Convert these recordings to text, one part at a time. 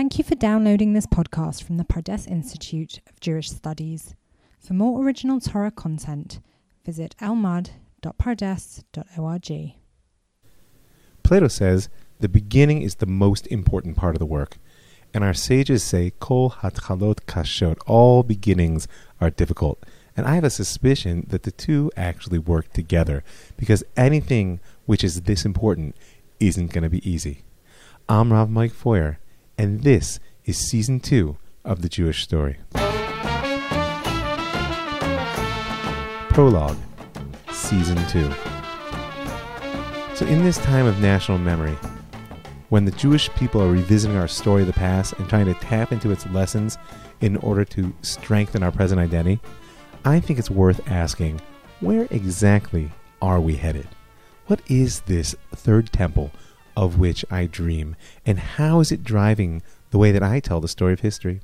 Thank you for downloading this podcast from the Pardes Institute of Jewish Studies. For more original Torah content, visit elmad.pardes.org. Plato says the beginning is the most important part of the work. And our sages say, Kol hatchalot kashot, all beginnings are difficult. And I have a suspicion that the two actually work together, because anything which is this important isn't going to be easy. I'm Rav Mike Feuer, and this is season two of the Jewish story. Prologue, season two. So, in this time of national memory, when the Jewish people are revisiting our story of the past and trying to tap into its lessons in order to strengthen our present identity, I think it's worth asking where exactly are we headed? What is this third temple of which I dream, and how is it driving the way that I tell the story of history?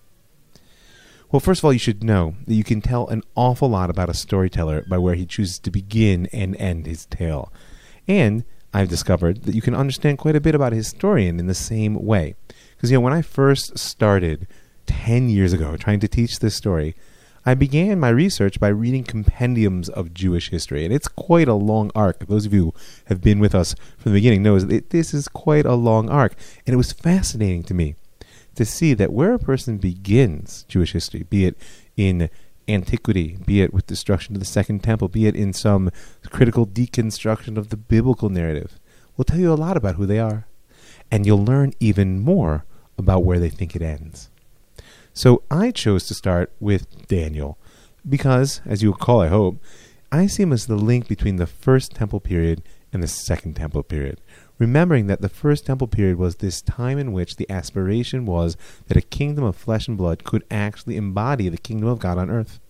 Well, first of all, you should know that you can tell an awful lot about a storyteller by where he chooses to begin and end his tale. And I've discovered that you can understand quite a bit about a historian in the same way. Because, you know, when I first started 10 years ago trying to teach this story, I began my research by reading compendiums of Jewish history, and it's quite a long arc. Those of you who have been with us from the beginning knows that this is quite a long arc, and it was fascinating to me to see that where a person begins Jewish history, be it in antiquity, be it with destruction of the Second Temple, be it in some critical deconstruction of the biblical narrative, will tell you a lot about who they are. And you'll learn even more about where they think it ends. So I chose to start with Daniel because, as you recall, I hope, I see him as the link between the First Temple period and the Second Temple period. Remembering that the First Temple period was this time in which the aspiration was that a kingdom of flesh and blood could actually embody the kingdom of God on earth.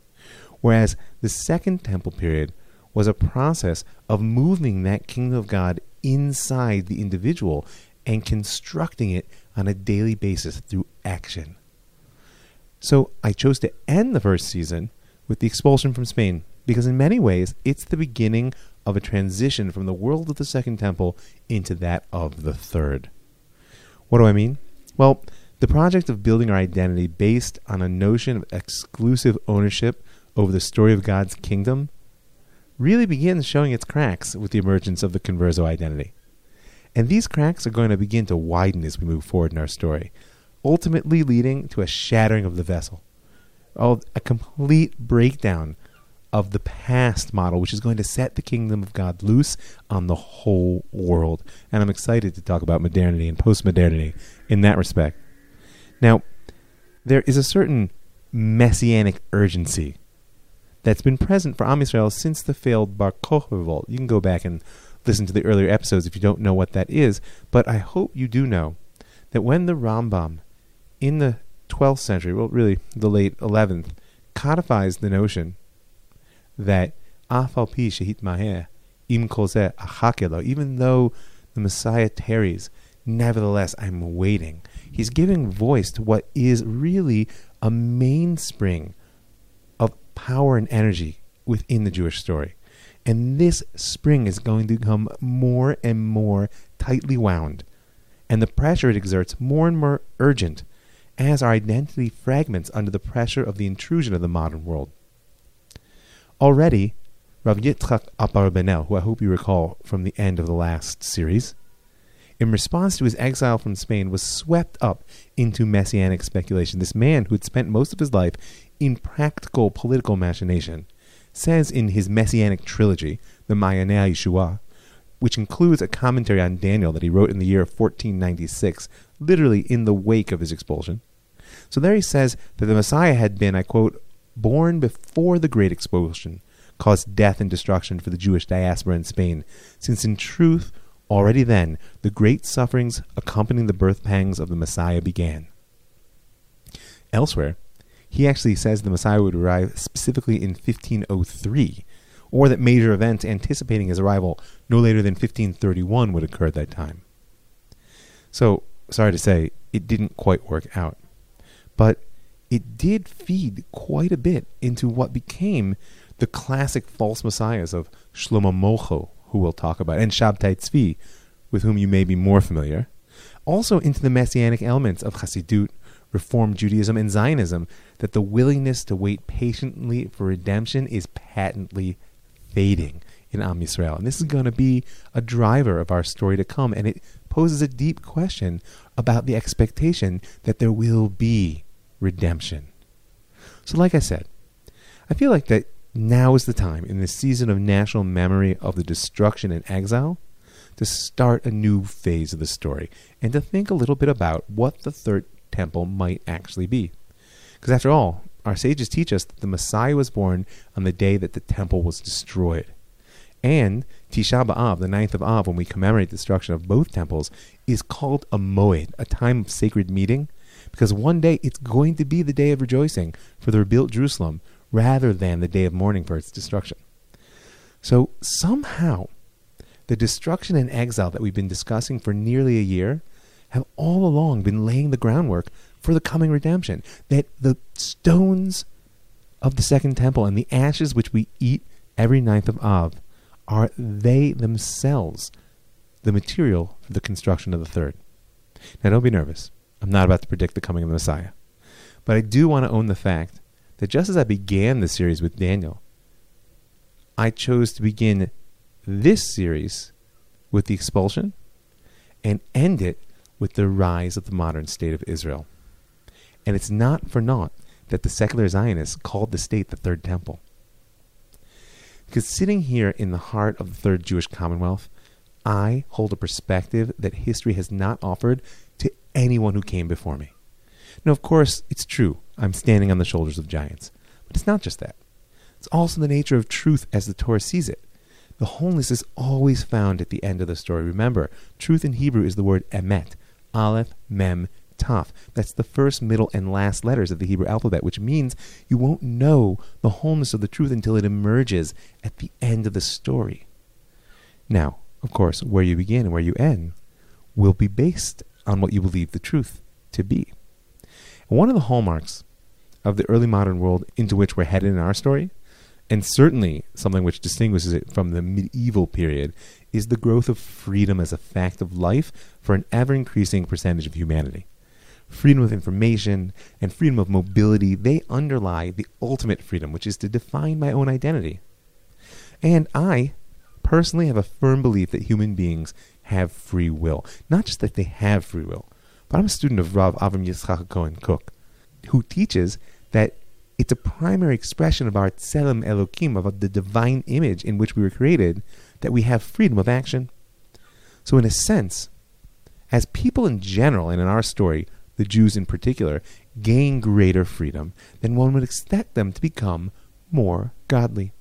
Whereas the Second Temple period was a process of moving that kingdom of God inside the individual and constructing it on a daily basis through action. So I chose to end the first season with the expulsion from Spain because, in many ways, it's the beginning of a transition from the world of the Second Temple into that of the Third. What do I mean? Well, the project of building our identity based on a notion of exclusive ownership over the story of God's kingdom really begins showing its cracks with the emergence of the converso identity. And these cracks are going to begin to widen as we move forward in our story, ultimately leading to a shattering of the vessel, oh, a complete breakdown of the past model, which is going to set the kingdom of God loose on the whole world. And I'm excited to talk about modernity and postmodernity in that respect. Now, there is a certain messianic urgency that's been present for Am Yisrael since the failed Bar Kokhba revolt. You can go back and listen to the earlier episodes if you don't know what that is, but I hope you do know that when the Rambam in the 12th century, well, really the late 11th, codifies the notion that afal pi maher im kolzeh achakelo, even though the Messiah tarries, nevertheless I'm waiting. He's giving voice to what is really a mainspring of power and energy within the Jewish story. And this spring is going to become more and more tightly wound, and the pressure it exerts more and more urgent as our identity fragments under the pressure of the intrusion of the modern world. Already, Rav Yitzchak Abarbanel, who I hope you recall from the end of the last series, in response to his exile from Spain, was swept up into messianic speculation. This man who had spent most of his life in practical political machination says in his messianic trilogy, the Mayanea Yeshua, which includes a commentary on Daniel that he wrote in the year 1496, literally in the wake of his expulsion. So there he says that the Messiah had been, I quote, born before the great expulsion caused death and destruction for the Jewish diaspora in Spain, since in truth, already then, the great sufferings accompanying the birth pangs of the Messiah began. Elsewhere, he actually says the Messiah would arrive specifically in 1503, or that major events anticipating his arrival no later than 1531 would occur at that time. So, sorry to say, it didn't quite work out. But it did feed quite a bit into what became the classic false messiahs of Shlomo Molcho, who we'll talk about, and Shabtai Tzvi, with whom you may be more familiar. also into the messianic elements of Hasidut, Reform Judaism, and Zionism, that the willingness to wait patiently for redemption is patently fading in Am Yisrael. And this is going to be a driver of our story to come, and it poses a deep question about the expectation that there will be redemption. So, like I said, I feel like that now is the time in this season of national memory of the destruction and exile to start a new phase of the story and to think a little bit about what the third temple might actually be. Because after all, our sages teach us that the Messiah was born on the day that the temple was destroyed. And Tisha B'Av, the ninth of Av, when we commemorate the destruction of both temples, is called a moed, a time of sacred meeting, because one day it's going to be the day of rejoicing for the rebuilt Jerusalem, rather than the day of mourning for its destruction. So somehow, the destruction and exile that we've been discussing for nearly a year have all along been laying the groundwork for the coming redemption. That the stones of the second temple and the ashes which we eat every ninth of Av are they themselves the material for the construction of the third. Now, don't be nervous. I'm not about to predict the coming of the Messiah. But I do want to own the fact that just as I began the series with Daniel, I chose to begin this series with the expulsion and end it with the rise of the modern state of Israel. And it's not for naught that the secular Zionists called the state the Third Temple. Because sitting here in the heart of the Third Jewish Commonwealth, I hold a perspective that history has not offered anyone who came before me. Now, of course, it's true, I'm standing on the shoulders of giants. But it's not just that. It's also the nature of truth as the Torah sees it. The wholeness is always found at the end of the story. Remember, truth in Hebrew is the word emet, aleph, mem, taf. That's the first, middle, and last letters of the Hebrew alphabet, which means you won't know the wholeness of the truth until it emerges at the end of the story. Now, of course, where you begin and where you end will be based on what you believe the truth to be. one of the hallmarks of the early modern world into which we're headed in our story, and certainly something which distinguishes it from the medieval period, is the growth of freedom as a fact of life for an ever increasing percentage of humanity. Freedom of information and freedom of mobility, they underlie the ultimate freedom, which is to define my own identity. And I personally have a firm belief that human beings have free will. Not just that they have free will, but I'm a student of Rav Avram Yitzchak Cohen Kook, who teaches that it's a primary expression of our tselem Elokim, of the divine image in which we were created, that we have freedom of action. So, in a sense, as people in general, and in our story, the Jews in particular, gain greater freedom, then one would expect them to become more godly.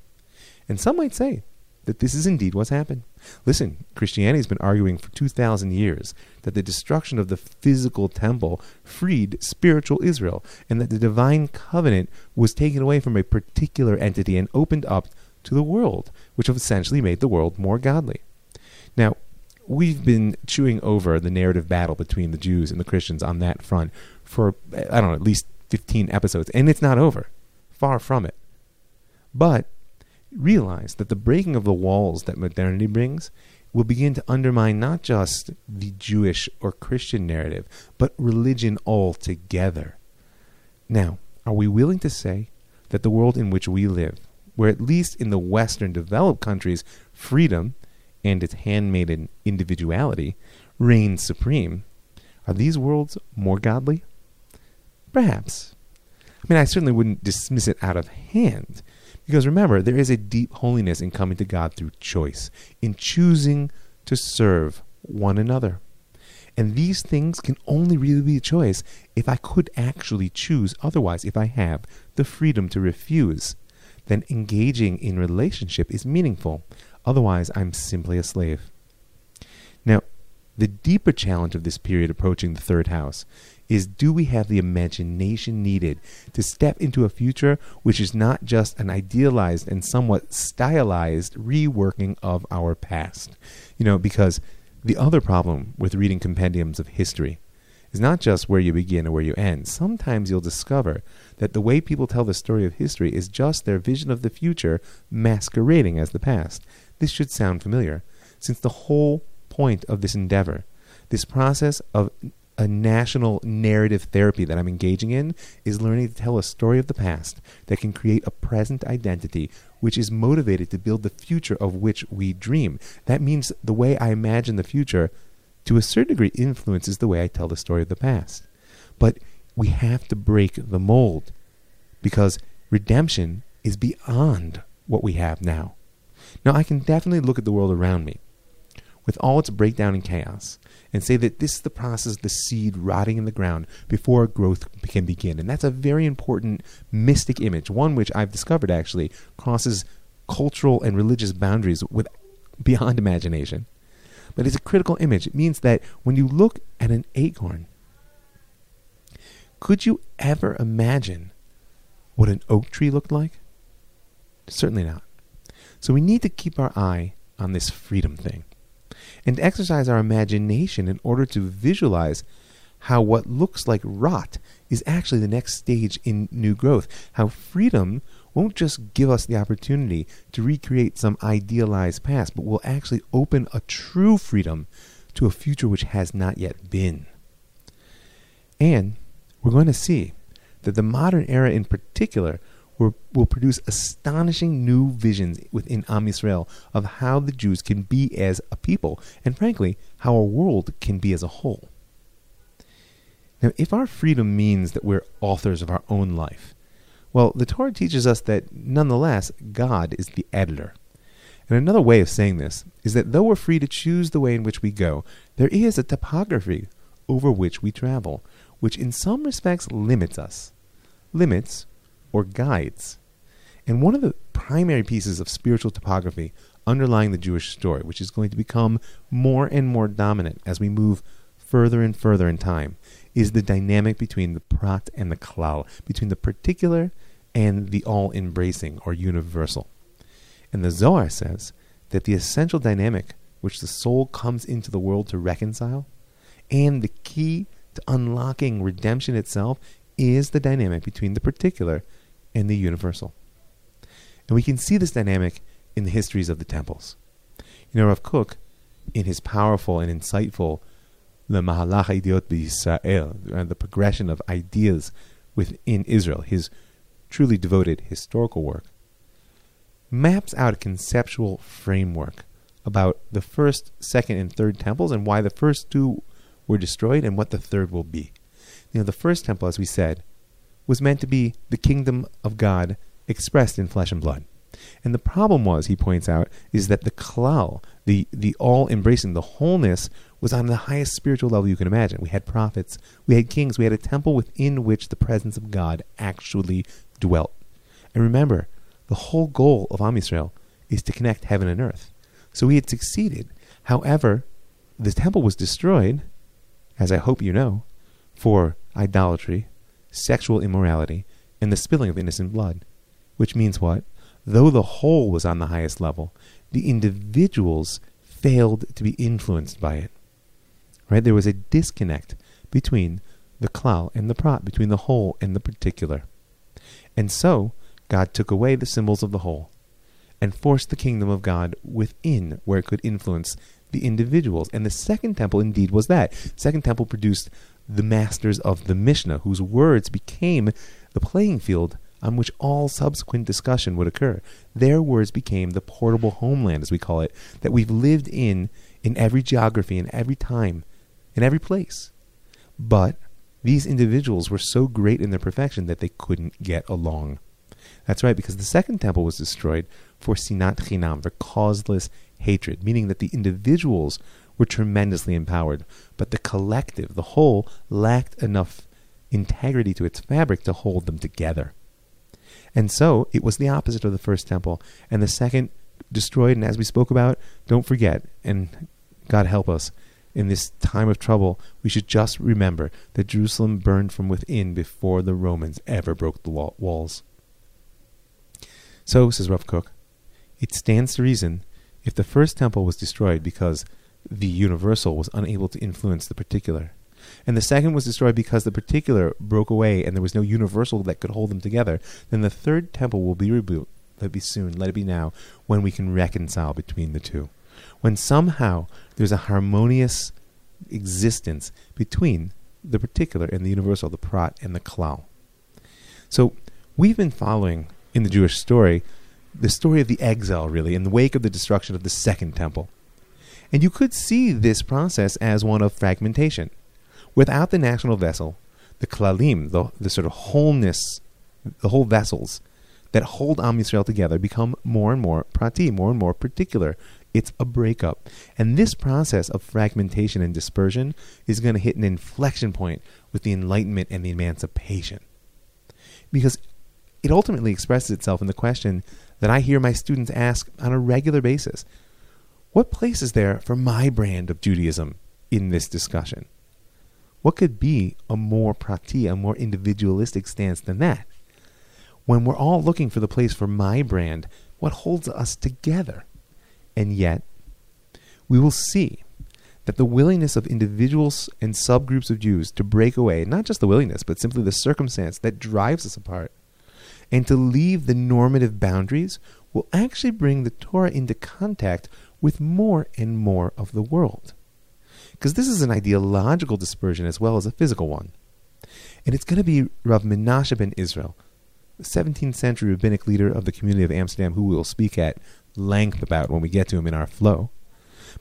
And some might say that this is indeed what's happened. Listen, Christianity has been arguing for 2,000 years that the destruction of the physical temple freed spiritual Israel, and that the divine covenant was taken away from a particular entity and opened up to the world, which essentially made the world more godly. Now, we've been chewing over the narrative battle between the Jews and the Christians on that front for, I don't know, at least 15 episodes, and it's not over. Far from it. But realize that the breaking of the walls that modernity brings will begin to undermine not just the Jewish or Christian narrative, but religion altogether. Now, are we willing to say that the world in which we live, where at least in the Western developed countries, freedom and its handmaiden individuality reign supreme, are these worlds more godly? Perhaps. I mean, I certainly wouldn't dismiss it out of hand. Because remember, there is a deep holiness in coming to God through choice, in choosing to serve one another. And these things can only really be a choice if I could actually choose. Otherwise, if I have the freedom to refuse, then engaging in relationship is meaningful. Otherwise, I'm simply a slave. The deeper challenge of this period approaching the third house is do we have the imagination needed to step into a future which is not just an idealized and somewhat stylized reworking of our past? You know, because the other problem with reading compendiums of history is not just where you begin or where you end. Sometimes you'll discover that the way people tell the story of history is just their vision of the future masquerading as the past. This should sound familiar, since the whole point of this endeavor This process of a national narrative therapy that I'm engaging in is learning to tell a story of the past that can create a present identity which is motivated to build the future of which we dream. That means the way I imagine the future, to a certain degree, influences the way I tell the story of the past. But we have to break the mold because redemption is beyond what we have now. Now, I can definitely look at the world around me with all its breakdown and chaos and say that this is the process of the seed rotting in the ground before growth can begin. And that's a very important mystic image, one which I've discovered actually crosses cultural and religious boundaries with beyond imagination. But it's a critical image. It means that when you look at an acorn, could you ever imagine what an oak tree looked like? Certainly not. So we need to keep our eye on this freedom thing and exercise our imagination in order to visualize how what looks like rot is actually the next stage in new growth. How freedom won't just give us the opportunity to recreate some idealized past, but will actually open a true freedom to a future which has not yet been. And we're going to see that the modern era in particular will, produce astonishing new visions within Am Yisrael of how the Jews can be as a people, and frankly, how our world can be as a whole. Now, if our freedom means that we're authors of our own life, well, the Torah teaches us that nonetheless, God is the editor. And another way of saying this is that though we're free to choose the way in which we go, there is a topography over which we travel, which in some respects limits us. Limits or guides. And one of the primary pieces of spiritual topography underlying the Jewish story, which is going to become more and more dominant as we move further and further in time, is the dynamic between the prat and the klal, between the particular and the all embracing or universal. And the Zohar says that the essential dynamic which the soul comes into the world to reconcile, and the key to unlocking redemption itself, is the dynamic between the particular and the universal. And we can see this dynamic in the histories of the temples. You know, Rav Kook, in his powerful and insightful the Mahalach Ideot B'Yisrael, uh, the progression of ideas within Israel, his truly devoted historical work, maps out a conceptual framework about the first, second, and third temples and why the first two were destroyed and what the third will be. You know, the first temple, as we said, was meant to be the kingdom of God expressed in flesh and blood. And the problem was, he points out, is that the klal, the, the all embracing, the wholeness, was on the highest spiritual level you can imagine. We had prophets, we had kings, we had a temple within which the presence of God actually dwelt. And remember, the whole goal of Am Yisrael is to connect heaven and earth. So he had succeeded. However, the temple was destroyed, as I hope you know, for idolatry, sexual immorality, and the spilling of innocent blood. Which means what? Though the whole was on the highest level, the individuals failed to be influenced by it. Right? There was a disconnect between the klal and the prat, between the whole and the particular. And so, God took away the symbols of the whole and forced the kingdom of God within where it could influence the individuals. And the second temple indeed was that. Second temple produced the masters of the Mishnah, whose words became the playing field on which all subsequent discussion would occur. Their words became the portable homeland, as we call it, that we've lived in in every geography, in every time, in every place. But these individuals were so great in their perfection that they couldn't get along. That's right, because the second temple was destroyed for sinat chinam, for causeless hatred, meaning that the individuals were tremendously empowered, but the collective, the whole, lacked enough integrity to its fabric to hold them together. And so it was the opposite of the first temple, and the second destroyed. And as we spoke about, don't forget, and God help us, in this time of trouble, we should just remember that Jerusalem burned from within before the Romans ever broke the walls. So, says Rav Kook, it stands to reason if the first temple was destroyed because the universal was unable to influence the particular. And the second was destroyed because the particular broke away and there was no universal that could hold them together. Then the third temple will be rebuilt. Let it be soon, let it be now, when we can reconcile between the two. When somehow there's a harmonious existence between the particular and the universal, the prat and the klal. So we've been following in the Jewish story the story of the exile, really, in the wake of the destruction of the Second Temple. And you could see this process as one of fragmentation. Without the national vessel, the klalim, the, the sort of wholeness, the whole vessels that hold Am Yisrael together become more and more prati, more and more particular. It's a breakup. And this process of fragmentation and dispersion is going to hit an inflection point with the Enlightenment and the Emancipation. Because it ultimately expresses itself in the question that I hear my students ask on a regular basis What place is there for my brand of Judaism in this discussion? What could be a more prati, a more individualistic stance than that? When we're all looking for the place for my brand, what holds us together? And yet, we will see that the willingness of individuals and subgroups of Jews to break away, not just the willingness, but simply the circumstance that drives us apart, and to leave the normative boundaries will actually bring the Torah into contact with more and more of the world. Because this is an ideological dispersion as well as a physical one. And it's going to be Rav Menashe ben Israel, the 17th century rabbinic leader of the community of Amsterdam, who we will speak at length about when we get to him in our flow.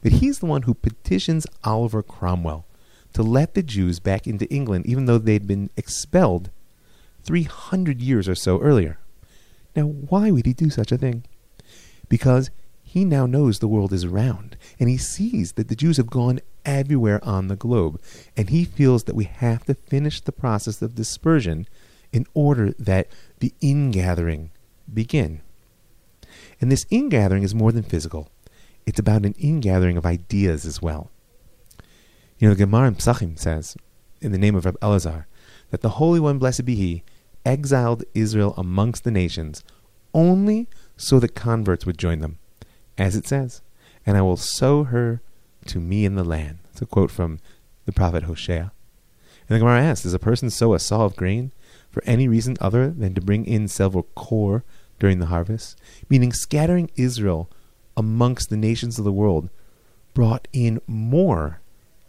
But he's the one who petitions Oliver Cromwell to let the Jews back into England, even though they'd been expelled 300 years or so earlier. Now, why would he do such a thing? Because he now knows the world is round, and he sees that the Jews have gone everywhere on the globe, and he feels that we have to finish the process of dispersion in order that the ingathering begin. And this ingathering is more than physical. It's about an ingathering of ideas as well. You know, the Gemara in Pesachim says, in the name of Reb Elazar, that the Holy One, blessed be He, exiled Israel amongst the nations only so that converts would join them. As it says, and I will sow her to me in the land. It's a quote from the prophet Hosea. And the Gemara asks, Does a person sow a saw of grain for any reason other than to bring in several kor during the harvest? Meaning, scattering Israel amongst the nations of the world brought in more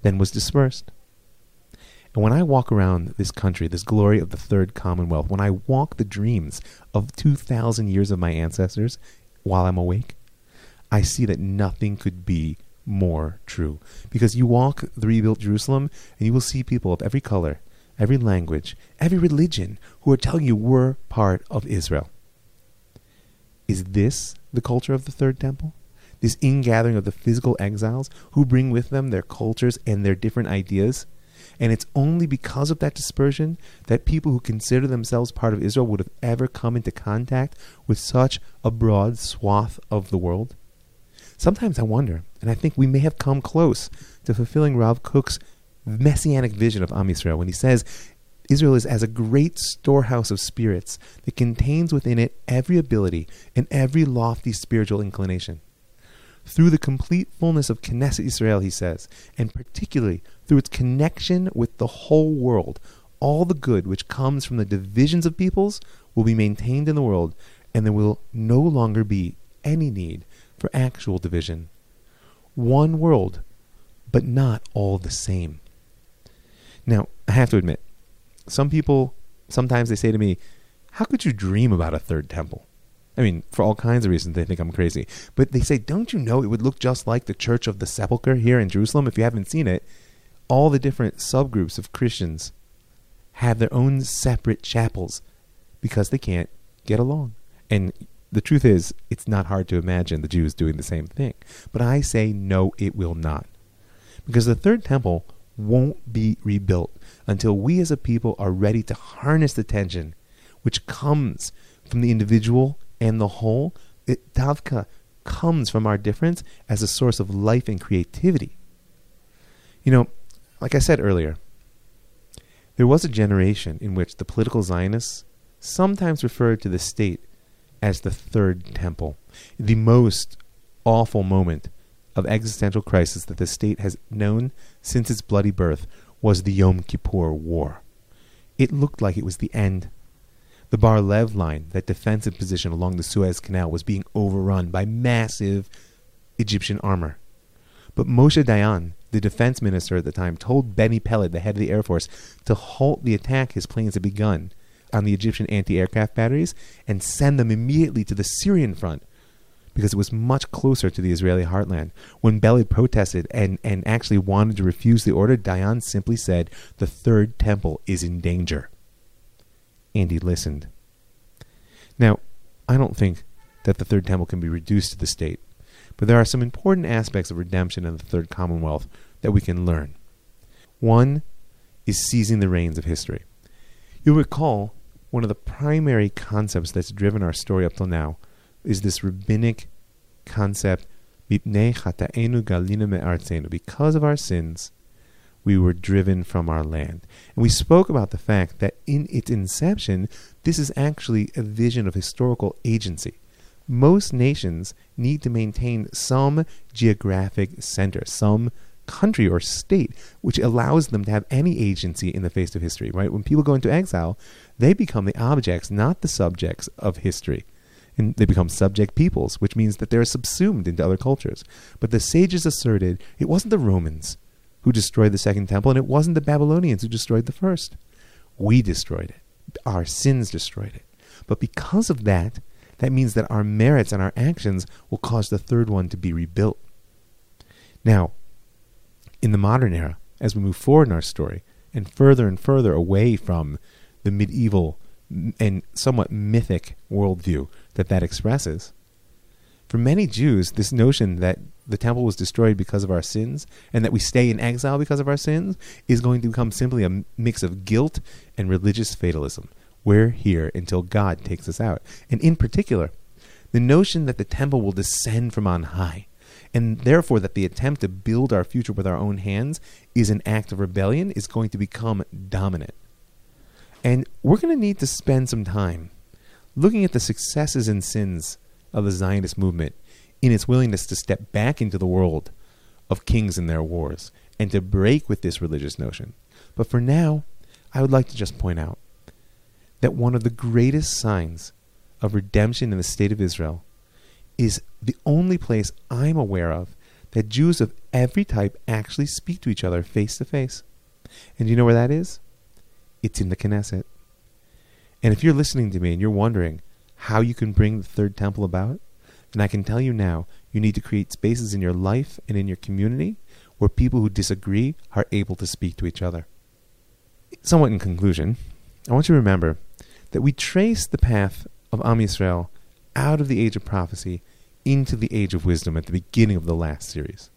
than was dispersed. And when I walk around this country, this glory of the Third Commonwealth, when I walk the dreams of 2,000 years of my ancestors while I'm awake, I see that nothing could be more true. Because you walk the rebuilt Jerusalem and you will see people of every color, every language, every religion who are telling you we're part of Israel. Is this the culture of the Third Temple? This ingathering of the physical exiles who bring with them their cultures and their different ideas? And it's only because of that dispersion that people who consider themselves part of Israel would have ever come into contact with such a broad swath of the world. Sometimes I wonder, and I think we may have come close to fulfilling Rav Kook's messianic vision of Am Yisrael when he says Israel is as a great storehouse of spirits that contains within it every ability and every lofty spiritual inclination. Through the complete fullness of Knesset Israel, he says, and particularly through its connection with the whole world, all the good which comes from the divisions of peoples will be maintained in the world, and there will no longer be any need for actual division. One world, but not all the same. Now, I have to admit, some people, sometimes they say to me, How could you dream about a third temple? I mean, for all kinds of reasons, they think I'm crazy. But they say, Don't you know it would look just like the Church of the Sepulchre here in Jerusalem if you haven't seen it? all the different subgroups of Christians have their own separate chapels because they can't get along. And the truth is, it's not hard to imagine the Jews doing the same thing. But I say, no, it will not. Because the third temple won't be rebuilt until we as a people are ready to harness the tension which comes from the individual and the whole. It, Davka comes from our difference as a source of life and creativity. You know, like I said earlier, there was a generation in which the political Zionists sometimes referred to the state as the third temple, the most awful moment of existential crisis that the state has known since its bloody birth was the Yom Kippur War. It looked like it was the end. The Bar Lev line, that defensive position along the Suez Canal, was being overrun by massive Egyptian armor. But Moshe Dayan, the defense minister at the time, told Benny Peled, the head of the Air Force, to halt the attack his planes had begun on the Egyptian anti aircraft batteries and send them immediately to the Syrian front because it was much closer to the Israeli heartland. When Peled protested and, and actually wanted to refuse the order, Dayan simply said, The third temple is in danger. And he listened. Now, I don't think that the third temple can be reduced to the state, but there are some important aspects of redemption in the third commonwealth that we can learn. One is seizing the reins of history. You'll recall one of the primary concepts that's driven our story up till now is this rabbinic concept, because of our sins, we were driven from our land. And we spoke about the fact that in its inception, this is actually a vision of historical agency. Most nations need to maintain some geographic center, some country or state which allows them to have any agency in the face of history, right? When people go into exile, they become the objects, not the subjects of history and they become subject peoples, which means that they're subsumed into other cultures. But the sages asserted it wasn't the Romans who destroyed the second temple, and it wasn't the Babylonians who destroyed the first. We destroyed it. Our sins destroyed it. But because of that, that means that our merits and our actions will cause the third one to be rebuilt. Now, in the modern era, as we move forward in our story, and further and further away from the medieval and somewhat mythic worldview that that expresses. For many Jews, this notion that the temple was destroyed because of our sins and that we stay in exile because of our sins is going to become simply a mix of guilt and religious fatalism. We're here until God takes us out. And in particular, the notion that the temple will descend from on high, and therefore that the attempt to build our future with our own hands is an act of rebellion, is going to become dominant. And we're going to need to spend some time looking at the successes and sins of the Zionist movement in its willingness to step back into the world of kings and their wars and to break with this religious notion. But for now, I would like to just point out that one of the greatest signs of redemption in the state of Israel is the only place I'm aware of that Jews of every type actually speak to each other face to face. And you know where that is? It's in the Knesset. And if you're listening to me and you're wondering how you can bring the third temple about, then I can tell you now you need to create spaces in your life and in your community where people who disagree are able to speak to each other. Somewhat in conclusion, I want you to remember that we trace the path of Am Yisrael out of the age of prophecy into the age of wisdom at the beginning of the last series.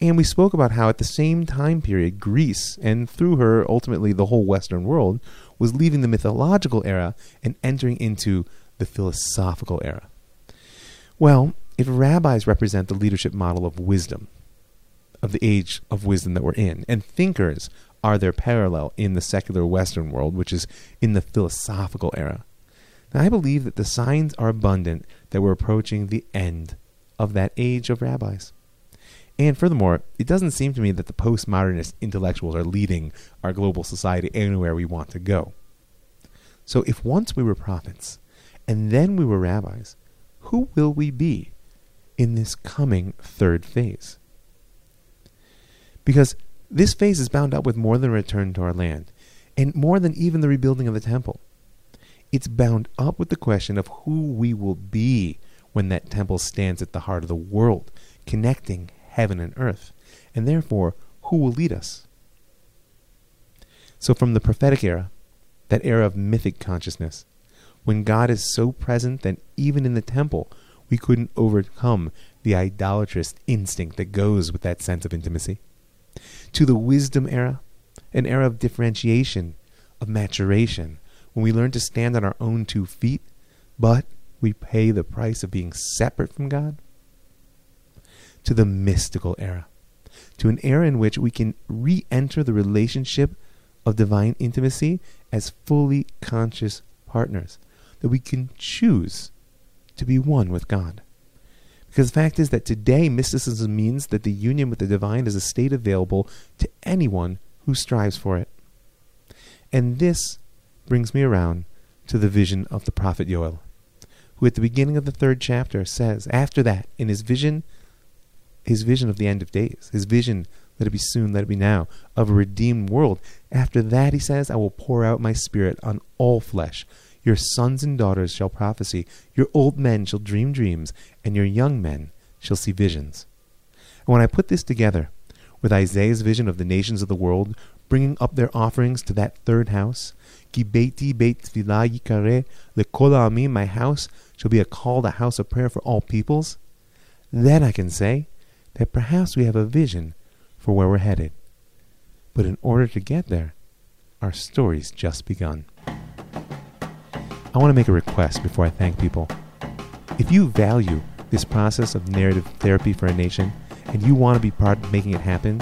And we spoke about how at the same time period, Greece, and through her ultimately the whole Western world, was leaving the mythological era and entering into the philosophical era. Well, if rabbis represent the leadership model of wisdom, of the age of wisdom that we're in, and thinkers are their parallel in the secular Western world, which is in the philosophical era, then I believe that the signs are abundant that we're approaching the end of that age of rabbis. And furthermore, it doesn't seem to me that the postmodernist intellectuals are leading our global society anywhere we want to go. So if once we were prophets, and then we were rabbis, who will we be in this coming third phase? Because this phase is bound up with more than return to our land, and more than even the rebuilding of the temple. It's bound up with the question of who we will be when that temple stands at the heart of the world, connecting heaven and earth, and therefore, who will lead us? So, from the prophetic era, that era of mythic consciousness, when God is so present that even in the temple, we couldn't overcome the idolatrous instinct that goes with that sense of intimacy, to the wisdom era, an era of differentiation, of maturation, when we learn to stand on our own two feet, but we pay the price of being separate from God to the mystical era, to an era in which we can re enter the relationship of divine intimacy as fully conscious partners, that we can choose to be one with God. Because the fact is that today mysticism means that the union with the divine is a state available to anyone who strives for it. And this brings me around to the vision of the prophet Yoel, who at the beginning of the third chapter says, after that, in his vision his vision of the end of days, his vision let it be soon, let it be now, of a redeemed world. After that, he says, I will pour out my spirit on all flesh. Your sons and daughters shall prophesy, your old men shall dream dreams, and your young men shall see visions. And when I put this together with Isaiah's vision of the nations of the world bringing up their offerings to that third house, Ki beiti beit yikare lekol ami, my house shall be a called a house of prayer for all peoples, then I can say that perhaps we have a vision for where we're headed. But in order to get there, our story's just begun. I want to make a request before I thank people. If you value this process of narrative therapy for a nation and you want to be part of making it happen,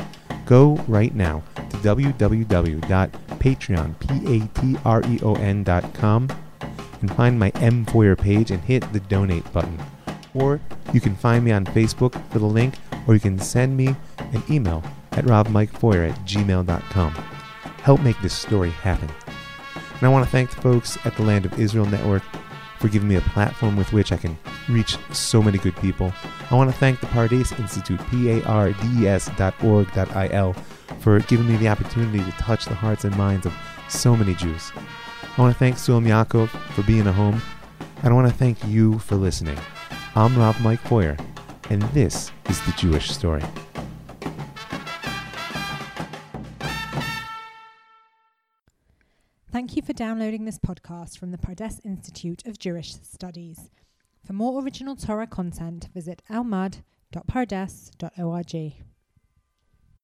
go right now to www.patreon.com and find my M Feuer page and hit the donate button. Or you can find me on Facebook for the link, or you can send me an email at robmikefoyer at gmail.com. Help make this story happen. And I want to thank the folks at the Land of Israel Network for giving me a platform with which I can reach so many good people. I want to thank the Pardes Institute, P-A-R-D-E-S dot org dot I-L, for giving me the opportunity to touch the hearts and minds of so many Jews. I want to thank Sulam Yaakov for being a home, and I want to thank you for listening. I'm Rav Mike Feuer, and this is the Jewish Story. Thank you for downloading this podcast from the Pardes Institute of Jewish Studies. For more original Torah content, visit elmad.pardes.org.